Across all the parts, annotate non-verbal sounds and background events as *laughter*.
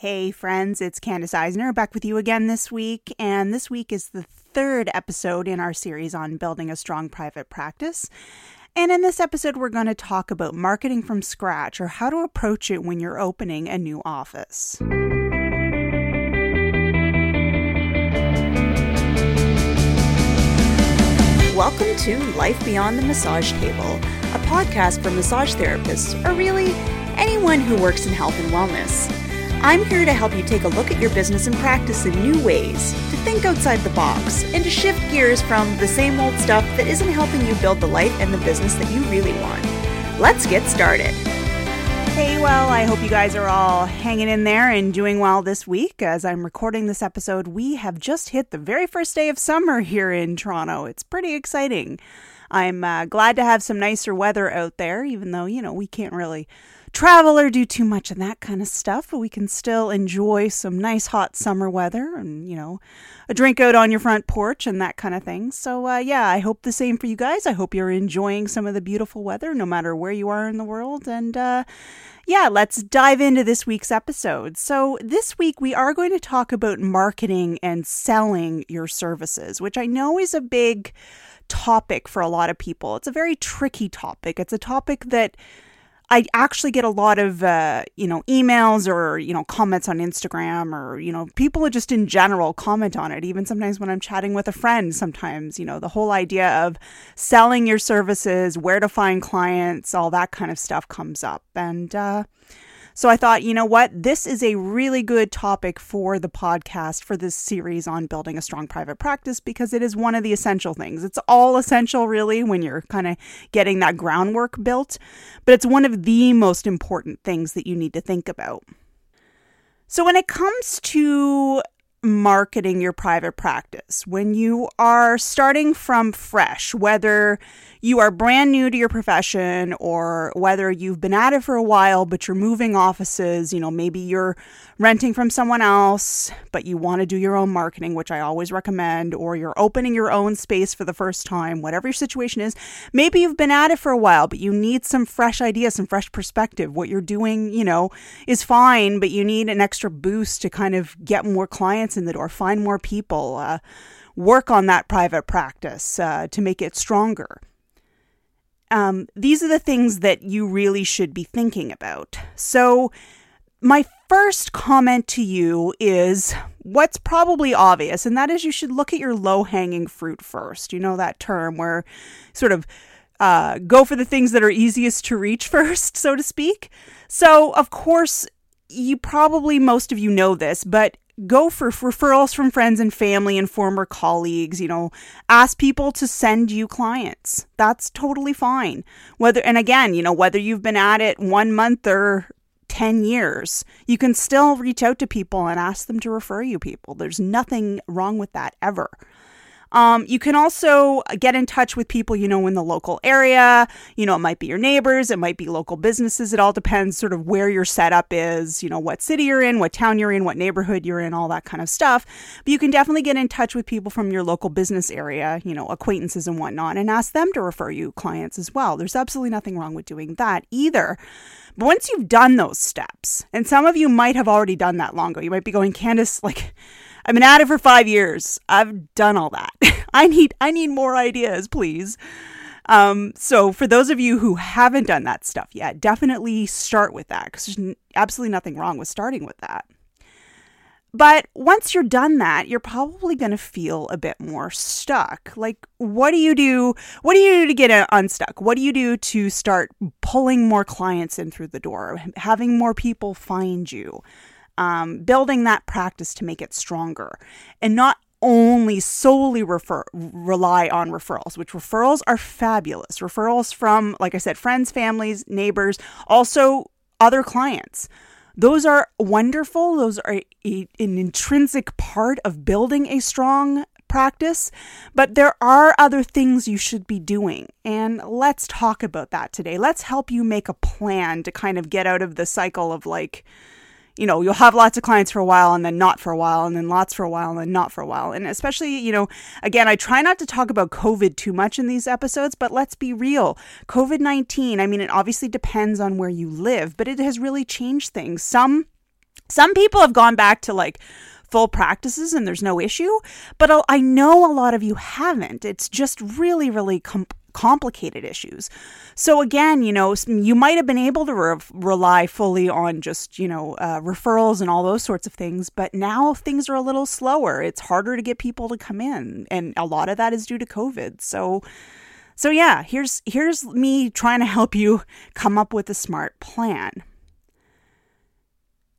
Hey, friends, it's Candace Eisner back with you again this week. And this week is the third episode in our series on building a strong private practice. And in this episode, we're going to talk about marketing from scratch or how to approach it when you're opening a new office. Welcome to Life Beyond the Massage Table, a podcast for massage therapists, or really anyone who works in health and wellness. I'm here to help you take a look at your business and practice in new ways, to think outside the box, and to shift gears from the same old stuff that isn't helping you build the life and the business that you really want. Let's get started. Hey, well, I hope you guys are all hanging in there and doing well this week. As I'm recording this episode, we have just hit the very first day of summer here in Toronto. It's pretty exciting. I'm uh, glad to have some nicer weather out there, even though, you know, we can't really travel or do too much of that kind of stuff, but we can still enjoy some nice hot summer weather and, you know, a drink out on your front porch and that kind of thing. So, uh, yeah, I hope the same for you guys. I hope you're enjoying some of the beautiful weather no matter where you are in the world. And, uh, yeah, let's dive into this week's episode. So, this week we are going to talk about marketing and selling your services, which I know is a big topic for a lot of people. It's a very tricky topic. It's a topic that I actually get a lot of, uh, you know, emails or, you know, comments on Instagram or, you know, people just in general comment on it. Even sometimes when I'm chatting with a friend, sometimes, you know, the whole idea of selling your services, where to find clients, all that kind of stuff comes up. And, uh, so I thought, you know what? This is a really good topic for the podcast for this series on building a strong private practice because it is one of the essential things. It's all essential, really, when you're kind of getting that groundwork built, but it's one of the most important things that you need to think about. So, when it comes to marketing your private practice, when you are starting from fresh, whether you are brand new to your profession or whether you've been at it for a while but you're moving offices, you know, maybe you're renting from someone else but you want to do your own marketing, which I always recommend, or you're opening your own space for the first time, whatever your situation is. Maybe you've been at it for a while but you need some fresh ideas, some fresh perspective. What you're doing, you know, is fine, but you need an extra boost to kind of get more clients in the door, find more people, uh, work on that private practice uh, to make it stronger um, these are the things that you really should be thinking about. So, my first comment to you is what's probably obvious, and that is you should look at your low hanging fruit first. You know that term where sort of uh, go for the things that are easiest to reach *laughs* first, so to speak. So, of course, you probably, most of you know this, but go for referrals from friends and family and former colleagues you know ask people to send you clients. That's totally fine. Whether and again you know whether you've been at it 1 month or 10 years you can still reach out to people and ask them to refer you people. There's nothing wrong with that ever um, you can also get in touch with people you know in the local area. You know, it might be your neighbors, it might be local businesses. It all depends sort of where your setup is, you know, what city you're in, what town you're in, what neighborhood you're in, all that kind of stuff. But you can definitely get in touch with people from your local business area, you know, acquaintances and whatnot, and ask them to refer you clients as well. There's absolutely nothing wrong with doing that either. But once you've done those steps, and some of you might have already done that long ago, you might be going, Candace, like, I've been at it for five years. I've done all that. *laughs* I need I need more ideas, please. Um, so for those of you who haven't done that stuff yet, definitely start with that because there's absolutely nothing wrong with starting with that. But once you're done that, you're probably going to feel a bit more stuck. Like, what do you do? What do you do to get unstuck? What do you do to start pulling more clients in through the door, having more people find you? Um, building that practice to make it stronger and not only solely refer rely on referrals which referrals are fabulous. Referrals from like i said friends families neighbors also other clients. Those are wonderful. Those are a, an intrinsic part of building a strong practice but there are other things you should be doing. And let's talk about that today. Let's help you make a plan to kind of get out of the cycle of like you know, you'll have lots of clients for a while and then not for a while and then lots for a while and then not for a while. And especially, you know, again, I try not to talk about COVID too much in these episodes, but let's be real. COVID 19, I mean, it obviously depends on where you live, but it has really changed things. Some Some people have gone back to like full practices and there's no issue, but I know a lot of you haven't. It's just really, really complicated issues. So again, you know, you might have been able to re- rely fully on just, you know, uh, referrals and all those sorts of things, but now things are a little slower. It's harder to get people to come in, and a lot of that is due to COVID. So so yeah, here's here's me trying to help you come up with a smart plan.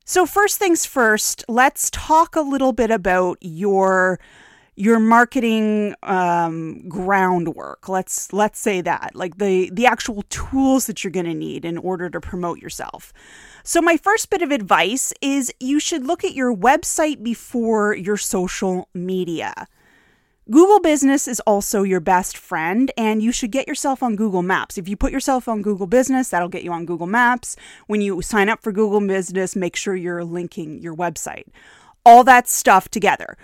So first things first, let's talk a little bit about your your marketing um, groundwork. Let's let's say that, like the the actual tools that you're going to need in order to promote yourself. So my first bit of advice is you should look at your website before your social media. Google Business is also your best friend, and you should get yourself on Google Maps. If you put yourself on Google Business, that'll get you on Google Maps. When you sign up for Google Business, make sure you're linking your website. All that stuff together.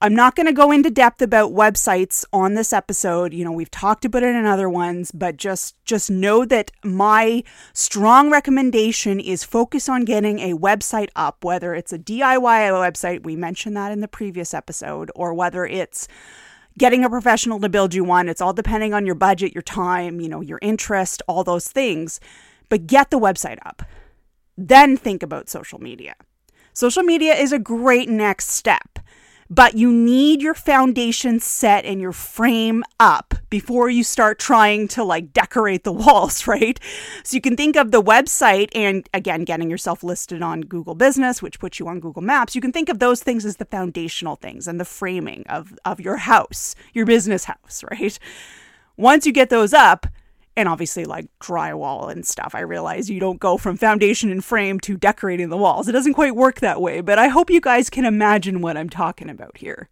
I'm not going to go into depth about websites on this episode. You know, we've talked about it in other ones, but just just know that my strong recommendation is focus on getting a website up, whether it's a DIY website, we mentioned that in the previous episode, or whether it's getting a professional to build you one. It's all depending on your budget, your time, you know, your interest, all those things. But get the website up. Then think about social media. Social media is a great next step but you need your foundation set and your frame up before you start trying to like decorate the *laughs* walls, right? So you can think of the website and again, getting yourself listed on Google Business, which puts you on Google Maps. You can think of those things as the foundational things and the framing of, of your house, your business house, *laughs* right? Once you get those up, and obviously like drywall and stuff. I realize you don't go from foundation and frame to decorating the walls. It doesn't quite work that way, but I hope you guys can imagine what I'm talking about here.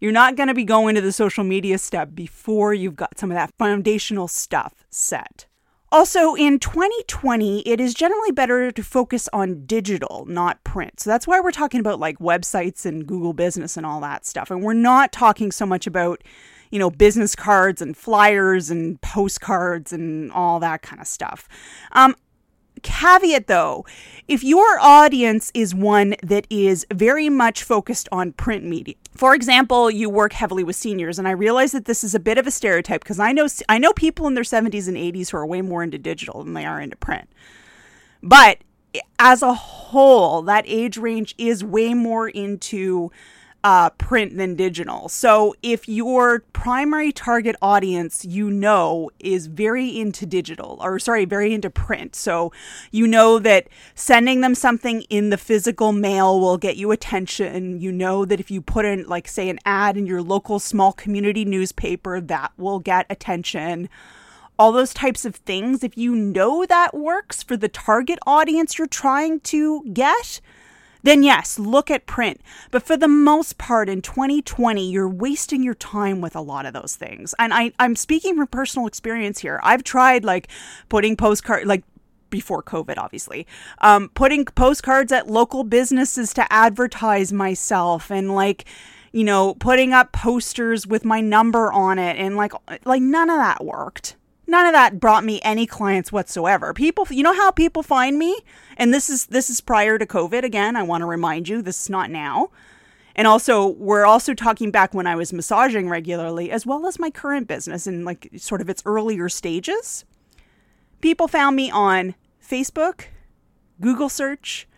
You're not going to be going to the social media step before you've got some of that foundational stuff set. Also, in 2020, it is generally better to focus on digital, not print. So that's why we're talking about like websites and Google Business and all that stuff. And we're not talking so much about you know, business cards and flyers and postcards and all that kind of stuff. Um, caveat though, if your audience is one that is very much focused on print media, for example, you work heavily with seniors, and I realize that this is a bit of a stereotype because I know I know people in their 70s and 80s who are way more into digital than they are into print. But as a whole, that age range is way more into uh, print than digital. So if your primary target audience you know is very into digital, or sorry, very into print, so you know that sending them something in the physical mail will get you attention. You know that if you put in, like, say, an ad in your local small community newspaper, that will get attention all those types of things, if you know that works for the target audience you're trying to get, then yes, look at print. But for the most part in 2020, you're wasting your time with a lot of those things. And I, I'm speaking from personal experience here. I've tried like putting postcard like before COVID, obviously, um, putting postcards at local businesses to advertise myself and like, you know, putting up posters with my number on it and like, like none of that worked none of that brought me any clients whatsoever. People, you know how people find me? And this is this is prior to COVID again. I want to remind you this is not now. And also, we're also talking back when I was massaging regularly, as well as my current business in like sort of its earlier stages. People found me on Facebook, Google search,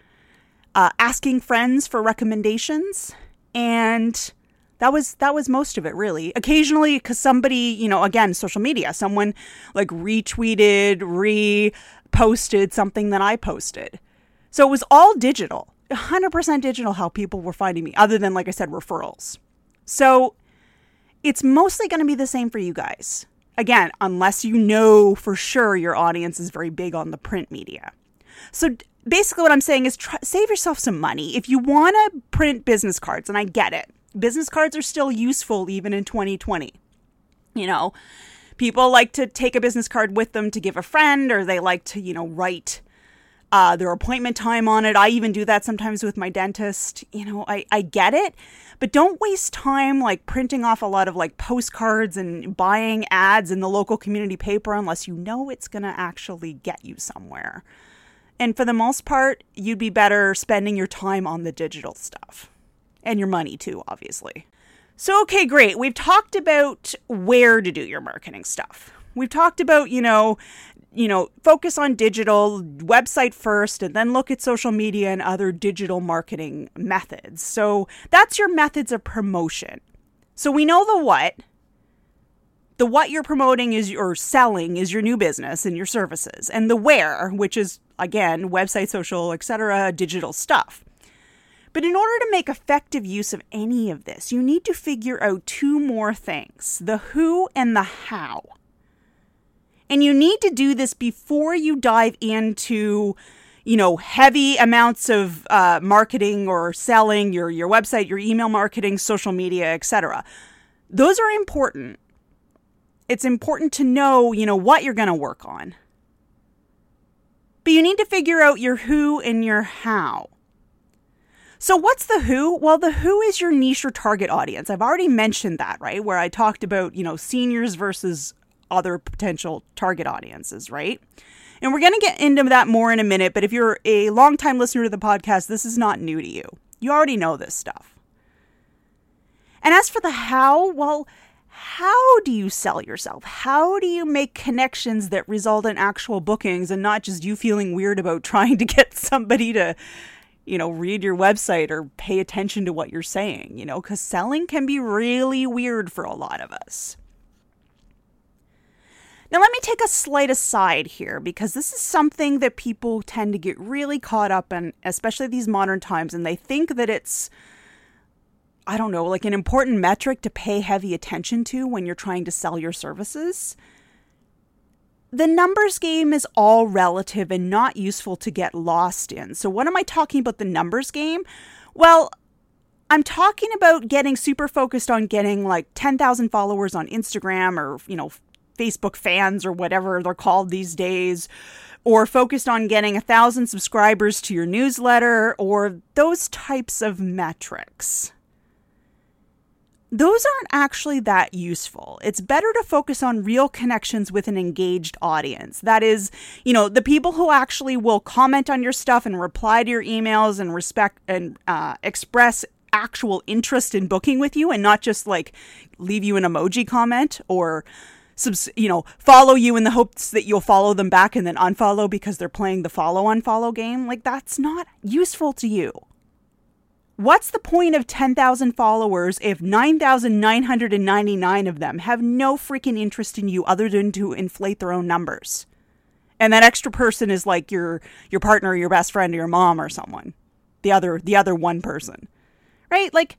uh, asking friends for recommendations, and that was that was most of it really. Occasionally because somebody you know again social media someone like retweeted reposted something that i posted. So it was all digital. 100% digital how people were finding me other than like i said referrals. So it's mostly going to be the same for you guys. Again unless you know for sure your audience is very big on the print media. So basically what i'm saying is try, save yourself some money. If you want to print business cards and i get it business cards are still useful even in 2020. You know, people like to take a business card with them to give a friend, or they like to, you know, write uh, their appointment time on it. I even do that sometimes with my dentist. You know, I, I get it, but don't waste time like printing off a lot of like postcards and buying ads in the local community paper unless you know it's going to actually get you somewhere. And for the most part, you'd be better spending your time on the digital stuff and your money too, obviously. So, okay, great. We've talked about where to do your marketing stuff. We've talked about, you know, you know, focus on digital website first and then look at social media and other digital marketing methods. So, that's your methods of promotion. So, we know the what. The what you're promoting is or selling is your new business and your services. And the where, which is again, website, social, etc., digital stuff. But in order to make effective use of any of this, you need to figure out two more things the who and the how. And you need to do this before you dive into, you know, heavy amounts of uh, marketing or selling your, your website, your email marketing, social media, etc. Those are important. It's important to know, you know, what you're going to work on. But you need to figure out your who and your how. So, what's the who? Well, the who is your niche or target audience. I've already mentioned that, right? Where I talked about, you know, seniors versus other potential target audiences, right? And we're going to get into that more in a minute, but if you're a long-time listener to the podcast, this is not new to you. You already know this stuff. And as for the how, well, how do you sell yourself? How do you make connections that result in actual bookings and not just you feeling weird about *laughs* trying to get somebody to you know, read your website or pay attention to what you're saying, you know, because selling can be really weird for a lot of us. Now, let me take a slight aside here because this is something that people tend to get really caught up in, especially these modern times, and they think that it's, I don't know, like an important metric to pay heavy attention to when you're trying to sell your services the numbers game is all relative and not useful to get lost in. So, what am I talking about the numbers game? Well, I'm talking about getting super focused on getting like 10,000 followers on Instagram or, you know, Facebook fans or whatever they're called these days, or focused on getting a thousand subscribers to your newsletter or those types of metrics those aren't actually that useful. It's better to focus on real connections with an engaged audience. That is, you know, the people who actually will comment on your stuff and reply to your emails and respect and uh, express actual interest in booking with you and not just like leave you an emoji comment or you know follow you in the hopes that you'll follow them back and then unfollow because they're playing the follow unfollow game like that's not useful to you What's the point of 10,000 followers if 9,999 of them have no freaking interest in you other than to inflate their own numbers? And that extra person is like your your partner, your best friend, or your mom or someone. The other the other one person. Right? Like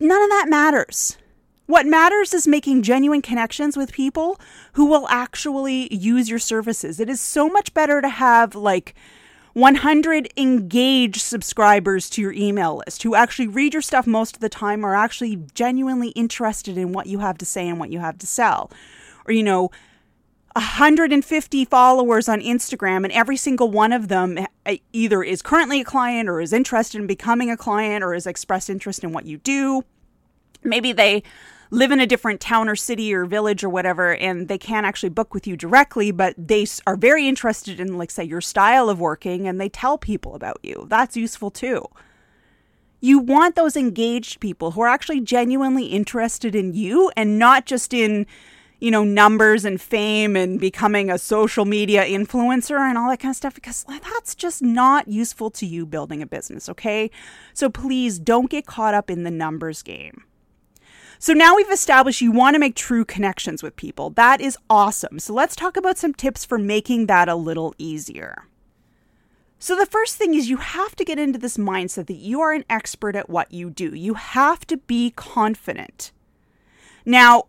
none of that matters. What matters is making genuine connections with people who will actually use your services. It is so much better to have like 100 engaged subscribers to your email list who actually read your stuff most of the time are actually genuinely interested in what you have to say and what you have to sell. Or, you know, 150 followers on Instagram, and every single one of them eh, either is currently a client or is interested in becoming a client or has expressed interest in what you do. Maybe they live in a different town or city or village or whatever and they can't actually book with you directly but they are very interested in like say your style of working and they tell people about you. That's useful too. You want those engaged people who are actually genuinely interested in you and not just in you know numbers and fame and becoming a social media influencer and all that kind of stuff because that's just not useful to you building a business okay? So please don't get caught up in the numbers game so now we've established you want to make true connections with people. That is awesome. So let's talk about some tips for making that a little easier. So, the first thing is you have to get into this mindset that you are an expert at what you do. You have to be confident. Now,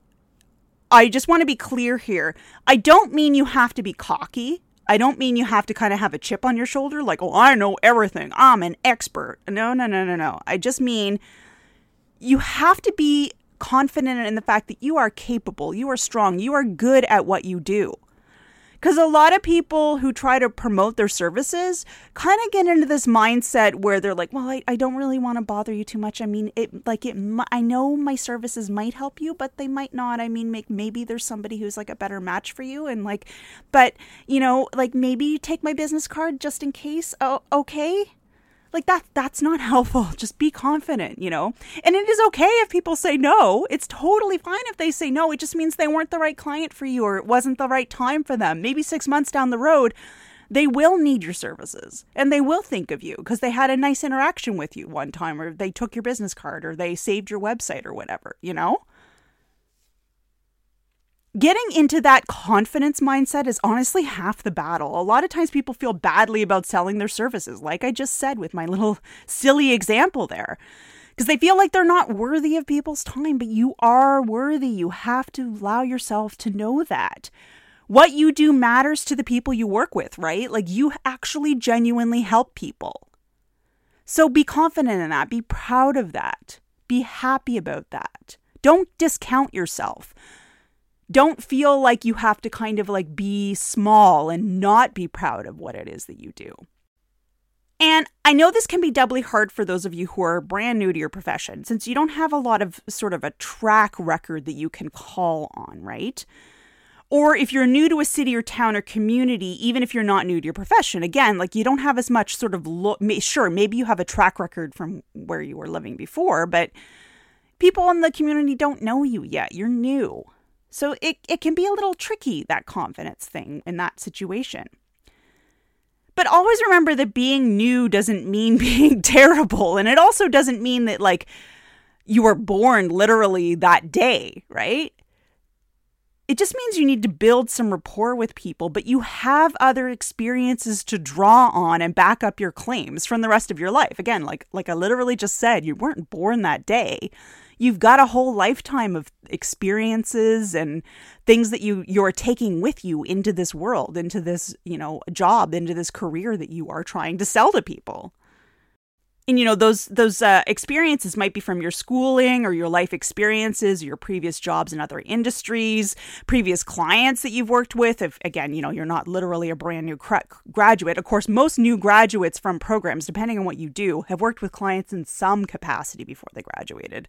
I just want to be clear here. I don't mean you have to be cocky. I don't mean you have to kind of have a chip on your shoulder, like, oh, I know everything. I'm an expert. No, no, no, no, no. I just mean you have to be confident in the fact that you are capable, you are strong, you are good at what you do. Because a lot of people who try to promote their services kind of get into this mindset where they're like, well, I, I don't really want to bother you too much. I mean, it like it, I know my services might help you, but they might not. I mean, make, maybe there's somebody who's like a better match for you. And like, but you know, like maybe you take my business card just in case. Oh, okay like that that's not helpful. *laughs* Just be confident you know? And it is okay if people say no. It's totally fine if they say no. It just means they weren't the right client for you or it wasn't the right time for them. Maybe 6 months down the road they will need your services and they will think of you because they had a nice interaction with you one time or they took your business card or they saved your website or whatever you know Getting into that confidence mindset is honestly half the battle. A lot of times people feel badly about selling their services, like I just said with my *laughs* little silly example there, because they feel like they're not worthy of people's time, but you are worthy. You have to allow yourself to know that. What you do matters to the people you work with, right? Like you actually genuinely help people. So be confident in that. Be proud of that. Be happy about that. Don't discount yourself don't feel like you have to kind of like be small and not be proud of what it is that you do. And I know this can be doubly hard for those of you who are brand new to your profession, since you don't have a lot of sort of a track record that you can call on, right? Or if you're new to a city or town or community, even if you're not new to your profession, again, like you don't have as much sort of look. Sure, maybe you have a track record from where you were living before, but people in the community don't know you yet. You're new. So it, it can be a little tricky, that confidence thing in that situation. But always remember that being new doesn't mean *laughs* being terrible. And it also doesn't mean that, like, you were born literally that day, right? It just means you need to build some rapport with people, but you have other experiences to draw on and back up your claims from the rest of your life. Again, like like I literally just said, you weren't born that day you've got a whole lifetime of experiences and things that you you're taking with you into this world into this you know job into this career that you are trying to sell to people. And you know those those uh, experiences might be from your schooling or your life experiences your previous jobs in other industries previous clients that you've worked with. If again you know you're not literally a brand new cra- graduate. Of course most new graduates from programs depending on what you do have worked with clients in some capacity before they graduated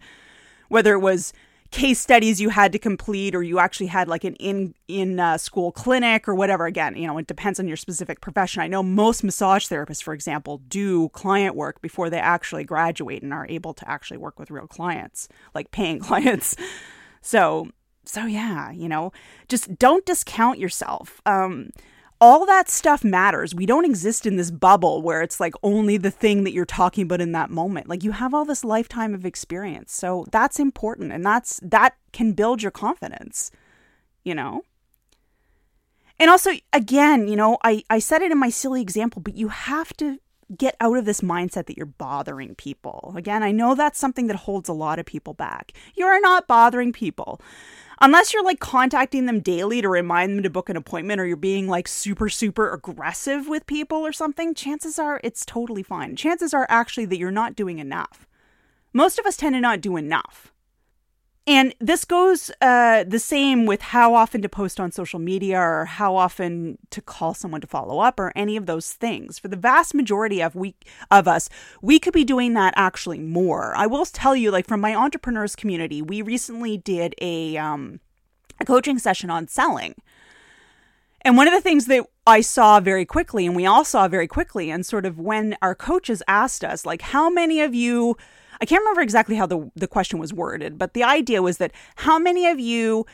whether it was case studies you had to complete or you actually had like an in in uh, school clinic or whatever. Again you know it depends on your specific profession. I know most massage therapists for example do client work before they actually graduate and are able to actually work with real clients like paying *laughs* clients. So so yeah you know just don't discount yourself. Um all that stuff matters. We don't exist in this bubble where it's like only the thing that you're talking about in that moment. Like you have all this lifetime of experience. So that's important and that's that can build your confidence, you know? And also again, you know, I I said it in my silly example, but you have to get out of this mindset that you're bothering people. Again, I know that's something that holds a lot of people back. You're not bothering people unless you're like contacting them daily to remind them to book an appointment or you're being like super, super aggressive with people or something, chances are it's totally fine. Chances are actually that you're not doing enough. Most of us tend to not do enough. And this goes uh, the same with how often to post on social media or how often to call someone to follow up or any of those things. For the vast majority of we of us, we could be doing that actually more. I will tell you, like from my entrepreneurs community, we recently did a um, a coaching session on selling. And one of the things that I saw very quickly, and we all saw very quickly, and sort of when our coaches asked us, like, how many of you I can't remember exactly how the, the question was worded, but the idea was that how many of you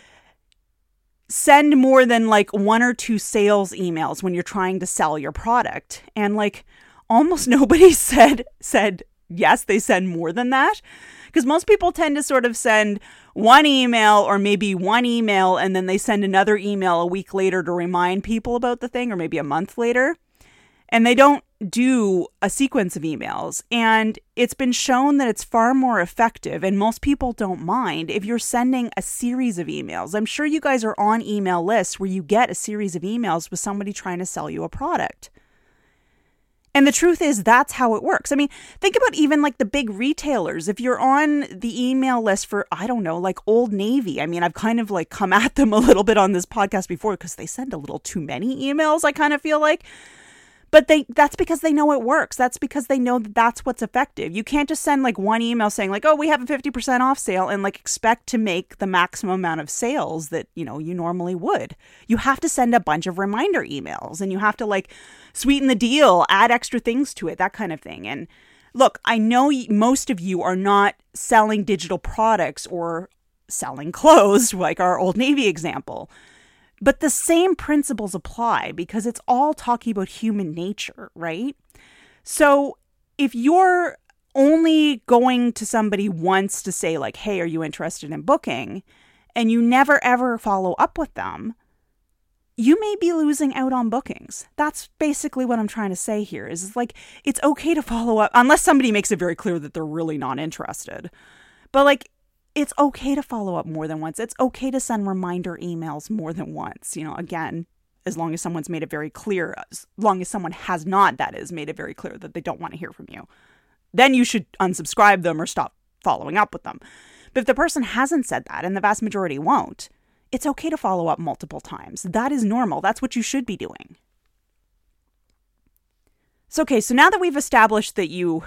send more than like one or two sales emails when you're trying to sell your product? And like almost *laughs* nobody said said yes, they send more than that. Because most people tend to sort of send one email or maybe one email and then they send another email a week later to remind people about the thing or maybe a month later. And they don't do a sequence of emails. And it's been shown that it's far more effective, and most people don't mind if you're sending a series of emails. I'm sure you guys are on email lists where you get a series of emails with somebody trying to sell you a product. And the truth is, that's how it works. I mean, think about even like the big retailers. If you're on the email list for, I don't know, like Old Navy, I mean, I've kind of like come at them a little bit on this podcast before because they send a little too many emails, I kind of feel like but they that's because they know it works. That's because they know that that's what's effective. You can't just send like one email saying like oh we have a 50% off sale and like expect to make the maximum amount of sales that you know you normally would. You have to send a bunch of reminder emails and you have to like sweeten the deal add extra things to it that kind of thing. And look i know most of you are not selling digital products or selling clothes *laughs* like our old navy example but the same principles apply because it's all talking about human nature, right? So if you're only going to somebody once to say, like, hey, are you interested in booking? And you never ever follow up with them, you may be losing out on bookings. That's basically what I'm trying to say here is like it's okay to follow up unless somebody makes it very clear that they're really not interested. But like it's okay to follow up more than once. It's okay to send reminder emails more than once. You know, again, as long as someone's made it very clear, as long as someone has not, that is, made it very clear that they don't want to hear from you, then you should unsubscribe them or stop following up with them. But if the person hasn't said that, and the vast majority won't, it's okay to follow up multiple times. That is normal. That's what you should be doing. So, okay, so now that we've established that you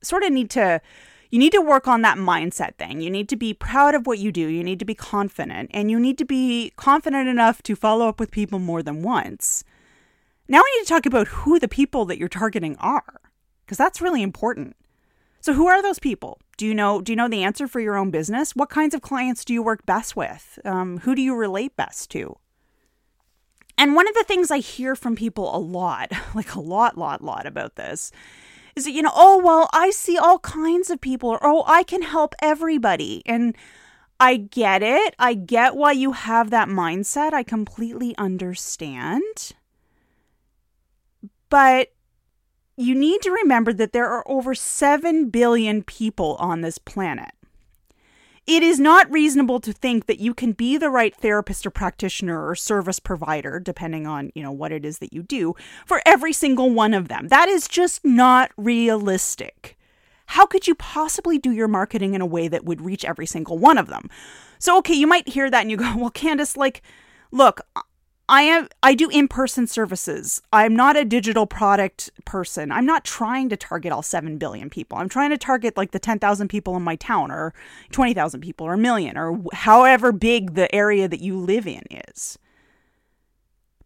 sort of need to you need to work on that mindset thing. You need to be proud of what you do. You need to be confident, and you need to be confident enough to follow up with people more than once. Now we need to talk about who the people that you're targeting are, because that's really important. So who are those people? Do you know? Do you know the answer for your own business? What kinds of clients do you work best with? Um, who do you relate best to? And one of the things I hear from people a lot, *laughs* like a lot, lot, lot about this, is that, you know, oh, well, I see all kinds of people, or oh, I can help everybody. And I get it. I get why you have that mindset. I completely understand. But you need to remember that there are over 7 billion people on this planet it is not reasonable to think that you can be the right therapist or practitioner or service provider depending on you know what it is that you do for every single one of them. That is just not realistic. How could you possibly do your marketing in a way that would reach every single one of them? So okay you might hear that and you go *laughs* well candace like look I am I do in-person services. I'm not a digital product person. I'm not trying to target all 7 billion people. I'm trying to target like the 10,000 people in my town or 20,000 people or a million or however big the area that you live in is.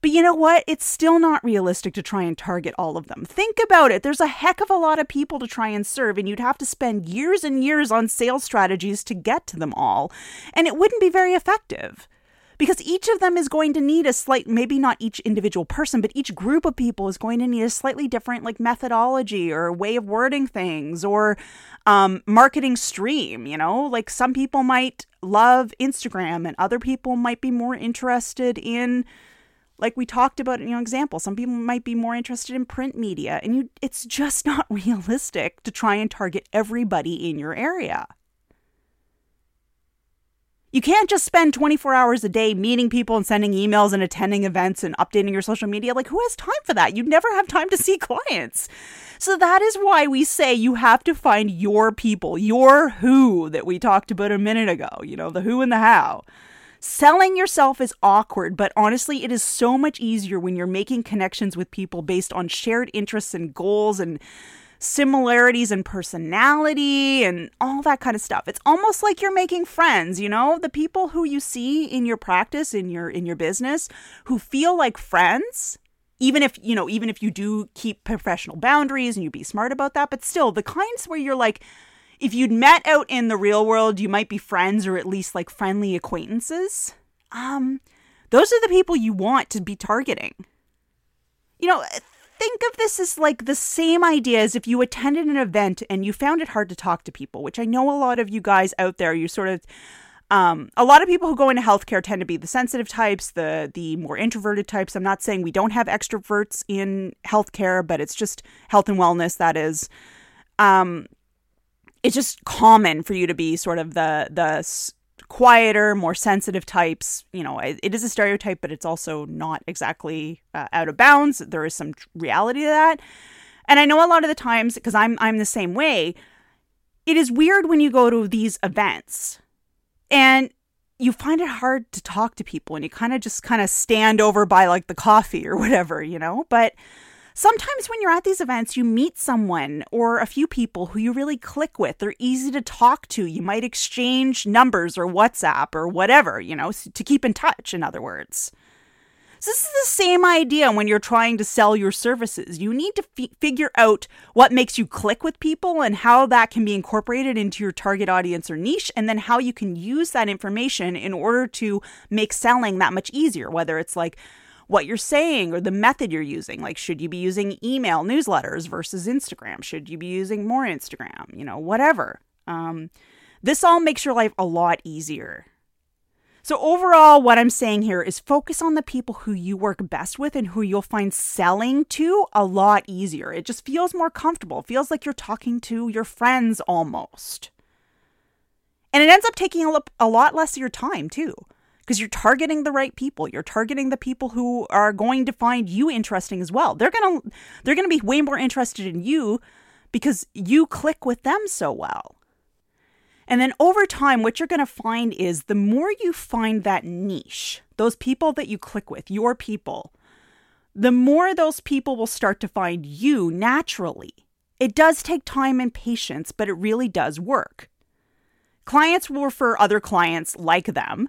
But you know what? It's still not realistic to try and target all of them. Think about it. There's a heck of a lot of people to try and serve, and you'd have to spend years and years on sales strategies to get to them all, and it wouldn't be very effective because each of them is going to need a slight maybe not each individual person but each group of people is going to need a slightly different like methodology or way of wording things or um, marketing stream you know? Like some people might love instagram and other people might be more interested in like we talked about in your example some people might be more interested in print media and you it's just not *laughs* realistic to try and target everybody in your area you can't just spend 24 hours a day meeting people and sending emails and attending events and updating your social media. Like, who has time for that? You never have time to see *laughs* clients. So, that is why we say you have to find your people, your who that we talked about a minute ago, you know, the who and the how. Selling yourself is awkward, but honestly, it is so much easier when you're making connections with people based on shared interests and goals and similarities in personality and all that kind of stuff. It's almost like you're making friends, you know? The people who you see in your practice in your in your business who feel like friends, even if, you know, even if you do keep professional boundaries and you be smart about that, but still the kinds where you're like if you'd met out in the real world, you might be friends or at least like friendly acquaintances. Um those are the people you want to be targeting. You know, think of this as like the same idea as if you attended an event and you found it hard to talk to people, which I know a lot of you guys out there, you sort of um, a lot of people who go into healthcare tend to be the sensitive types, the the more introverted types. I'm not saying we don't have extroverts in healthcare, but it's just health and wellness that is. Um, it's just common for you to be sort of the the quieter, more sensitive types. You know, it, is a stereotype, but it's also not exactly uh, out of bounds. There is some reality to that. And I know a lot of the times because I'm I'm the same way, it is weird when you go to these events and you find it hard to talk to people and you kind of just kind of stand over by like the coffee or whatever, you know? But sometimes when you're at these events, you meet someone or a few people who you really click with. They're easy to talk to. You might exchange numbers or WhatsApp or whatever, you know, to keep in touch, in other words. So this is the same idea when you're trying to sell your services. You need to f- figure out what makes you click with people and how that can be incorporated into your target audience or niche, and then how you can use that information in order to make selling that much easier, whether it's like what you're saying or the method you're using. Like, should you be using email newsletters versus Instagram? Should you be using more Instagram? You know, whatever. Um, this all makes your life a lot easier. So, overall, what I'm saying here is focus on the people who you work best with and who you'll find selling to a lot easier. It just feels more comfortable. It feels like you're talking to your friends almost. And it ends up taking a, a lot less of your time, too, because you're targeting the right people. You're targeting the people who are going to find you interesting as well. They're going to they're going to be way more interested in you because you click with them so well. And then over time, what you're going to find is the more you find that niche, those people that you click with, your people, the more those people will start to find you naturally. It does take time and patience, but it really does work. Clients will refer other clients like them,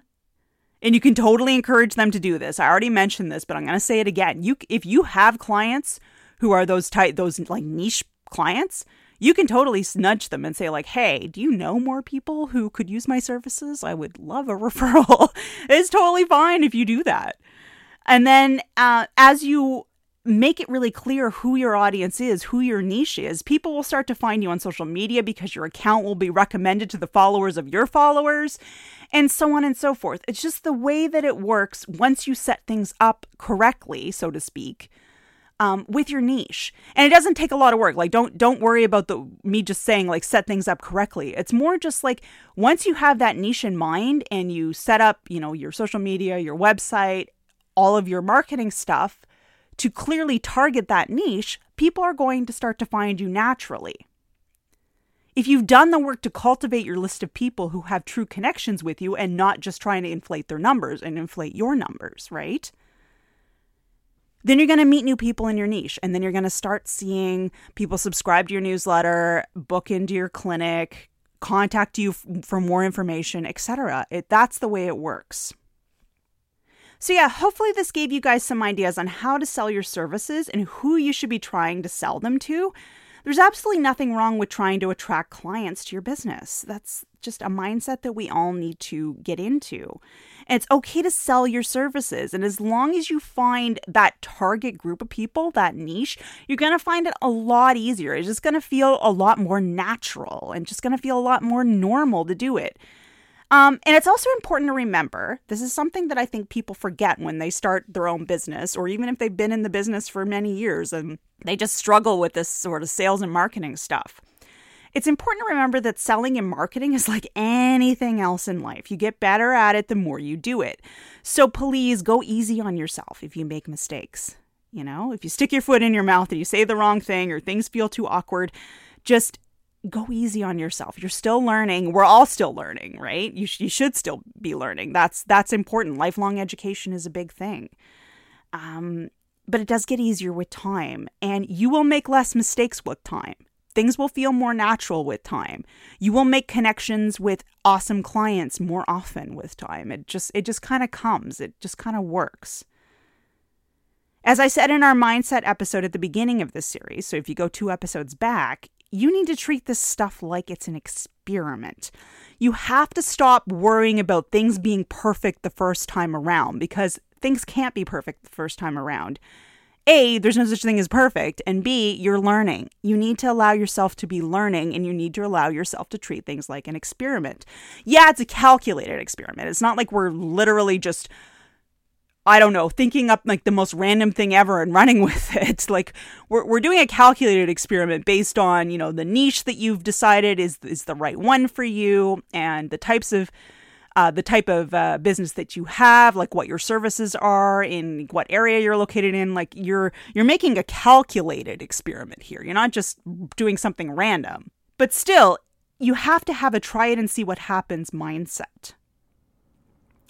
and you can totally encourage them to do this. I already mentioned this, but I'm going to say it again. You if you have clients who are those type those like niche clients, you can totally nudge them and say like hey do you know more people who could use my services i would love a *laughs* referral it's totally fine if you do that and then uh, as you make it really clear who your audience is, who your niche is. People will start to find you on social media because your account will be recommended to the followers of your followers, and so on and so forth. It's just the way that it works once you set things up correctly, so to speak um, with your niche. And it doesn't take a lot of work. Like don't don't worry about the me just saying like set things up correctly. It's more just like once you have that niche in mind and you set up, you know, your social media, your website, all of your marketing stuff to clearly target that niche, people are going to start to find you naturally. If you've done the work to cultivate your list of people who have true connections with you and not just trying to inflate their numbers and inflate your numbers, right? Then you're going to meet new people in your niche, and then you're going to start seeing people subscribe to your newsletter, book into your clinic, contact you f- for more information, etc. That's the way it works. So yeah, hopefully this gave you guys some ideas on how to sell your services and who you should be trying to sell them to. There's absolutely nothing wrong with trying to attract clients to your business. That's just a mindset that we all need to get into. And it's okay to sell your services. And as long as you find that target group of people, that niche, you're going to find it a lot easier. It's just going to feel a lot more natural and just going to feel a lot more normal to do it. Um, and it's also important to remember this is something that I think people forget when they start their own business, or even if they've been in the business for many years and they just struggle with this sort of sales and marketing stuff. It's important to remember that selling and marketing is like anything else in life. You get better at it the more you do it. So please go easy on yourself if you make mistakes. You know, if you stick your foot in your mouth and you say the wrong thing or things feel too awkward, just go easy on yourself. You're still learning. We're all still learning, right? You, sh- you should still be learning. That's that's important. Lifelong education is a big thing. Um, but it does get easier with time, and you will make less mistakes with time. Things will feel more natural with time. You will make connections with awesome clients more often with time. It just it just kind of comes. It just kind of works. As I said in our mindset episode at the beginning of this series, so if you go two episodes back, you need to treat this stuff like it's an experiment. You have to stop worrying about things being perfect the first time around because things can't be perfect the first time around. A, there's no such thing as perfect. And B, you're learning. You need to allow yourself to be learning and you need to allow yourself to treat things like an experiment. Yeah, it's a calculated experiment. It's not like we're literally just, I don't know, thinking up like the most random thing ever and running *laughs* with it. Like we're, we're doing a calculated experiment based on, you know, the niche that you've decided is, is the right one for you and the types of uh, the type of uh, business that you have, like what your services are, in what area you're located in. Like you're you're making a calculated experiment here. You're not just doing something random. But still, you have to have a try it and see what happens mindset.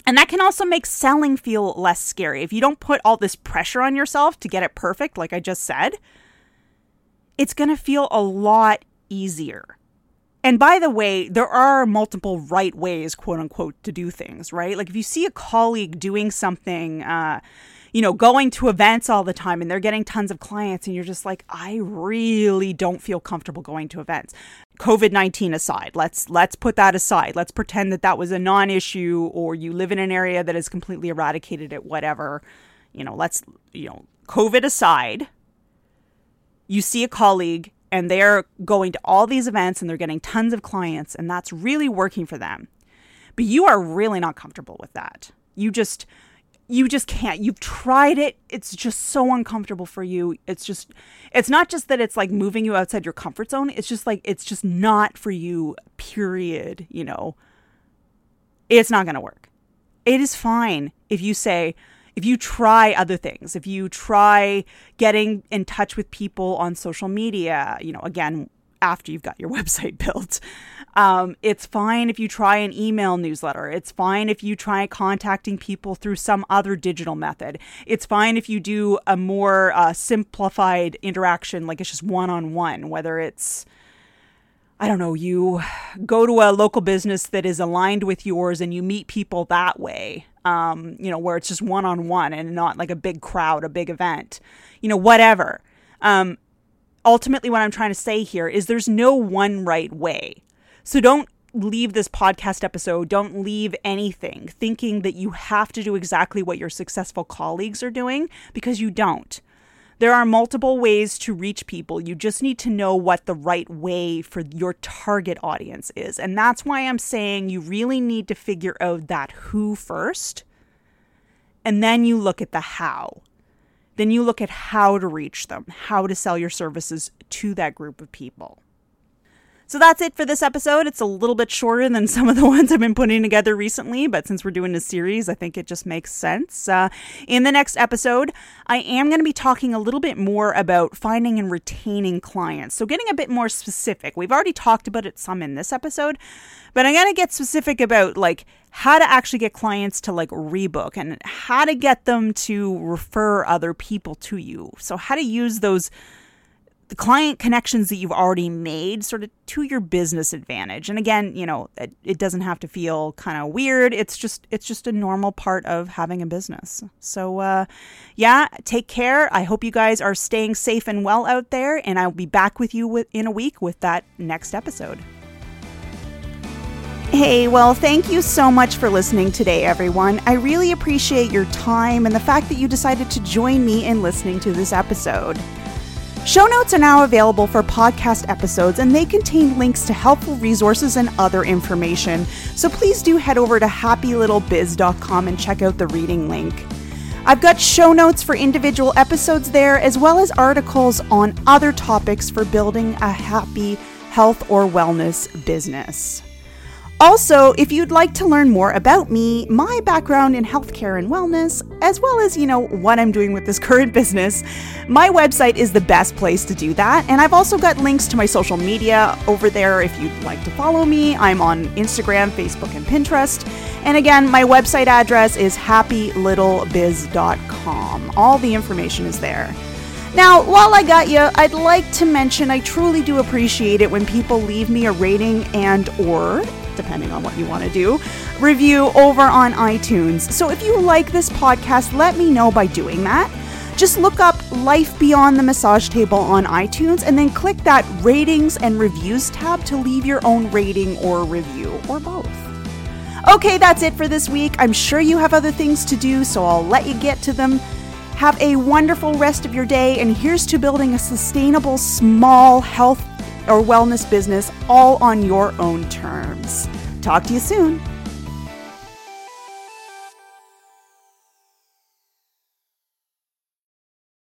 And that can also make selling feel less scary. If you don't put all this pressure on yourself to get it perfect, like I just said, it's going to feel a lot easier. And by the way, there are multiple right ways, quote unquote, to do things, right? Like if you see a colleague doing something, uh, you know, going to events all the time and they're getting tons of clients, and you're just like, I really don't feel comfortable going to events. COVID nineteen aside, let's let's put that aside. Let's pretend that that was a non-issue, or you live in an area that is completely eradicated at whatever. You know, let's you know, COVID aside. You see a colleague and they're going to all these events and they're getting tons of clients and that's really working for them. But you are really not comfortable with that. You just you just can't. You've tried it. It's just so uncomfortable for you. It's just it's not just that it's like moving you outside your comfort zone. It's just like it's just not for you. Period, you know. It's not going to work. It is fine if you say, if you try other things, if you try getting in touch with people on social media, you know, again, after you've got your *laughs* website built. Um, it's fine if you try an email newsletter. It's fine if you try contacting people through some other digital method. It's fine if you do a more uh, simplified interaction, like it's just one on one, whether it's I don't know, you go to a local business that is aligned with yours and you meet people that way, um, you know, where it's just one on one and not like a big crowd, a big event, you know, whatever. Um, ultimately, what I'm trying to say here is there's no one right way. So don't leave this podcast episode, don't leave anything thinking that you have to do exactly what your successful colleagues are doing because you don't. There are multiple ways to reach people. You just need to know what the right way for your target audience is. And that's why I'm saying you really need to figure out that who first. And then you look at the how. Then you look at how to reach them, how to sell your services to that group of people. So that's it for this episode. It's a little bit shorter than *laughs* some of the ones I've been putting together recently, but since we're doing a series, I think it just makes sense. Uh, in the next episode, I am going to be talking a little bit more about finding and retaining clients. So, getting a bit more specific. We've already talked about it some in this episode, but I'm going to get specific about like how to actually get clients to like rebook and how to get them to refer other people to you. So, how to use those the client connections that you've already made sort of to your business advantage. And again you know it, it doesn't have to feel kind of weird. It's just it's just a normal part of having a business. So uh, yeah take care. I hope you guys are staying safe and well out there and i'll be back with you with, in a week with that next episode. Hey, well, thank you so much for listening today, everyone. I really appreciate your time and the fact that you decided to join me in listening to this episode. Show notes are now available for podcast episodes and they contain links to helpful resources and other information. So please do head over to happylittlebiz.com and check out the reading link. I've got show notes for individual episodes there, as well as articles on other topics for building a happy health or wellness business. Also, if you'd like to learn more about me, my background in healthcare and wellness, as well as, you know, what I'm doing with this *laughs* current business, my website is the best place to do that. And I've also got links to my social media over there if you'd like to follow me. I'm on Instagram, Facebook, and Pinterest. And again, my website address is happylittlebiz.com. All the information is there. Now, while I got you, I'd like to mention I truly do appreciate it when people leave me a rating and or depending on what you want to do, review over on iTunes. So if you like this podcast, let me know by doing that. Just look up Life Beyond the Massage Table on iTunes and then click that ratings and reviews tab to leave your own rating or review, or both. Okay, that's it for this week. I'm sure you have other things to do, so I'll let you get to them. Have a wonderful rest of your day, and here's to building a sustainable, small health or wellness business all on your own terms. Talk to you soon.